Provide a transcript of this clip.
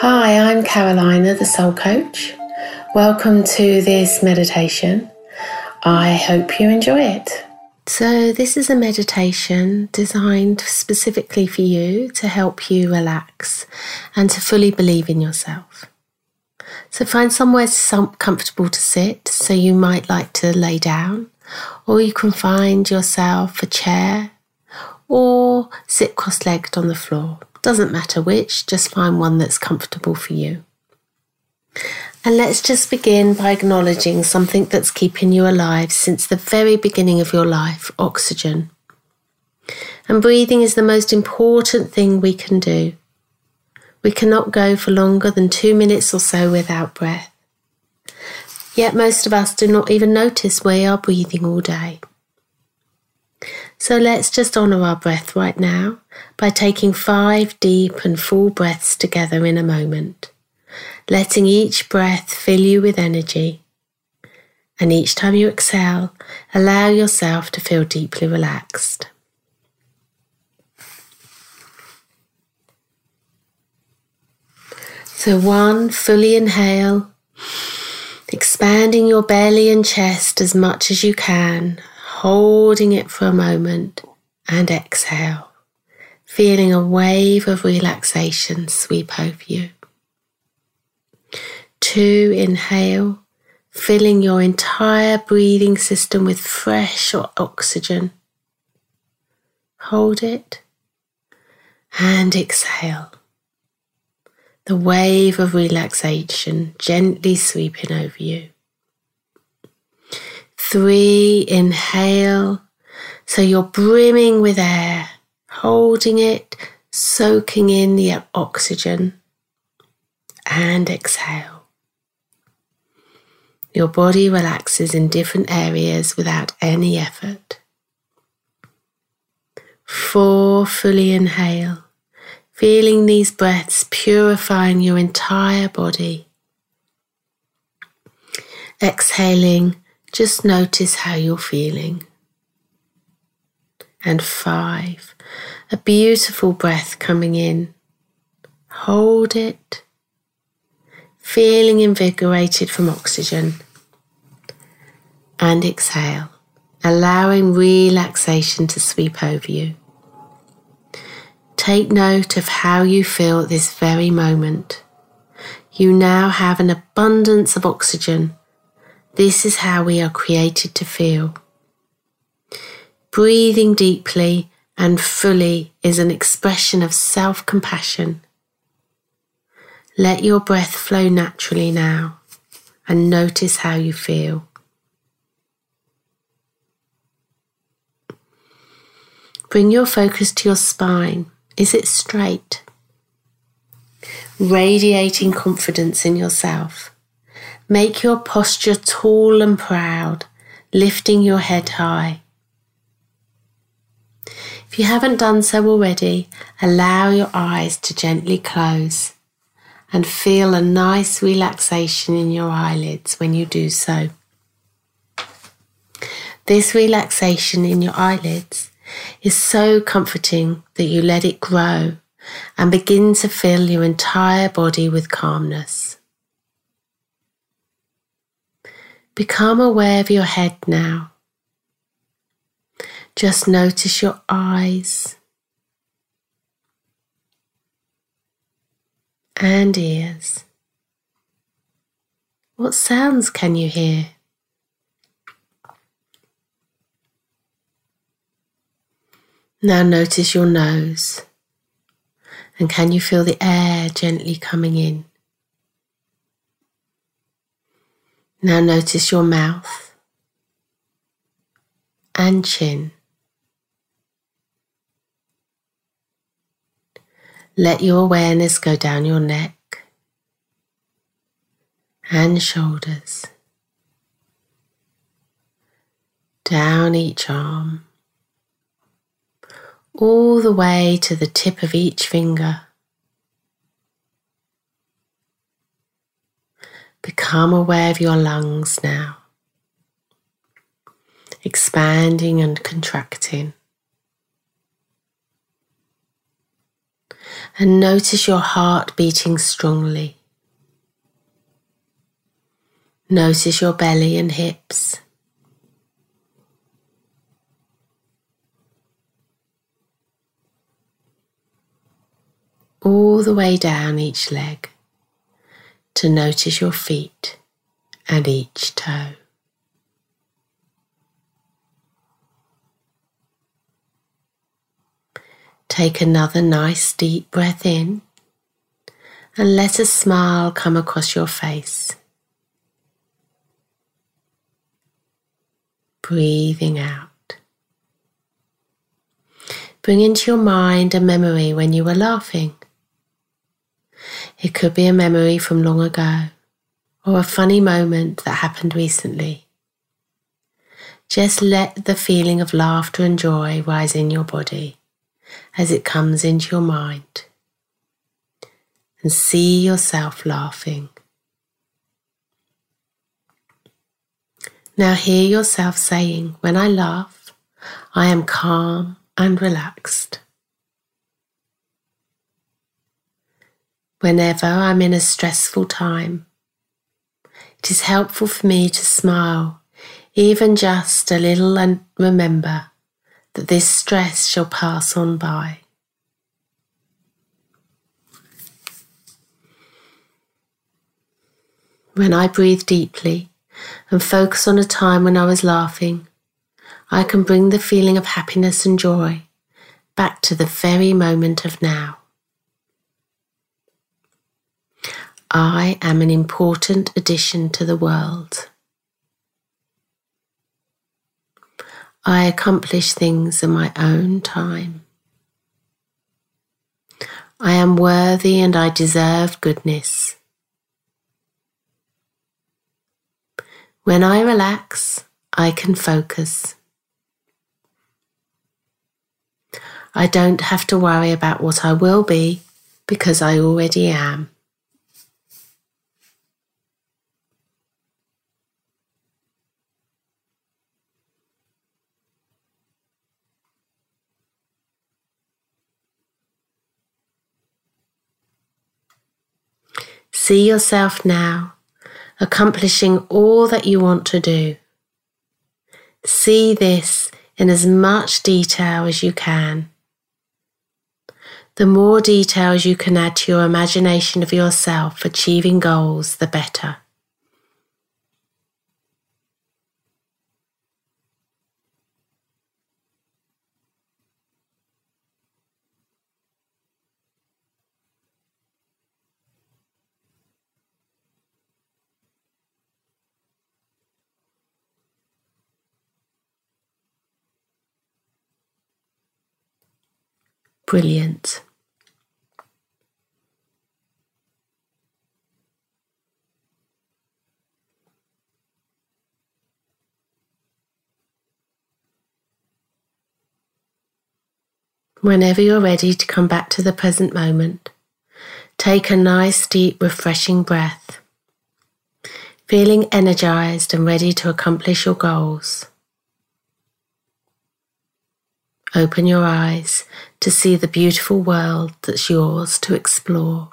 Hi, I'm Carolina, the Soul Coach. Welcome to this meditation. I hope you enjoy it. So, this is a meditation designed specifically for you to help you relax and to fully believe in yourself. So, find somewhere comfortable to sit. So, you might like to lay down, or you can find yourself a chair or sit cross legged on the floor. Doesn't matter which, just find one that's comfortable for you. And let's just begin by acknowledging something that's keeping you alive since the very beginning of your life oxygen. And breathing is the most important thing we can do. We cannot go for longer than two minutes or so without breath. Yet most of us do not even notice we are breathing all day. So let's just honour our breath right now by taking five deep and full breaths together in a moment, letting each breath fill you with energy. And each time you exhale, allow yourself to feel deeply relaxed. So, one, fully inhale, expanding your belly and chest as much as you can, holding it for a moment and exhale, feeling a wave of relaxation sweep over you. Two, inhale, filling your entire breathing system with fresh oxygen. Hold it and exhale. The wave of relaxation gently sweeping over you. Three, inhale. So you're brimming with air, holding it, soaking in the oxygen, and exhale. Your body relaxes in different areas without any effort. Four, fully inhale, feeling these breaths purifying your entire body. Exhaling just notice how you're feeling. And five, a beautiful breath coming in. Hold it, feeling invigorated from oxygen. And exhale, allowing relaxation to sweep over you. Take note of how you feel at this very moment. You now have an abundance of oxygen this is how we are created to feel. Breathing deeply and fully is an expression of self compassion. Let your breath flow naturally now and notice how you feel. Bring your focus to your spine. Is it straight? Radiating confidence in yourself. Make your posture tall and proud, lifting your head high. If you haven't done so already, allow your eyes to gently close and feel a nice relaxation in your eyelids when you do so. This relaxation in your eyelids is so comforting that you let it grow and begin to fill your entire body with calmness. Become aware of your head now. Just notice your eyes and ears. What sounds can you hear? Now notice your nose and can you feel the air gently coming in? Now notice your mouth and chin. Let your awareness go down your neck and shoulders, down each arm, all the way to the tip of each finger. Become aware of your lungs now, expanding and contracting. And notice your heart beating strongly. Notice your belly and hips. All the way down each leg to notice your feet and each toe. Take another nice deep breath in and let a smile come across your face. Breathing out. Bring into your mind a memory when you were laughing. It could be a memory from long ago or a funny moment that happened recently. Just let the feeling of laughter and joy rise in your body as it comes into your mind. And see yourself laughing. Now hear yourself saying, When I laugh, I am calm and relaxed. Whenever I'm in a stressful time, it is helpful for me to smile, even just a little, and remember that this stress shall pass on by. When I breathe deeply and focus on a time when I was laughing, I can bring the feeling of happiness and joy back to the very moment of now. I am an important addition to the world. I accomplish things in my own time. I am worthy and I deserve goodness. When I relax, I can focus. I don't have to worry about what I will be because I already am. See yourself now accomplishing all that you want to do. See this in as much detail as you can. The more details you can add to your imagination of yourself achieving goals, the better. Brilliant. Whenever you're ready to come back to the present moment, take a nice, deep, refreshing breath, feeling energized and ready to accomplish your goals. Open your eyes to see the beautiful world that's yours to explore.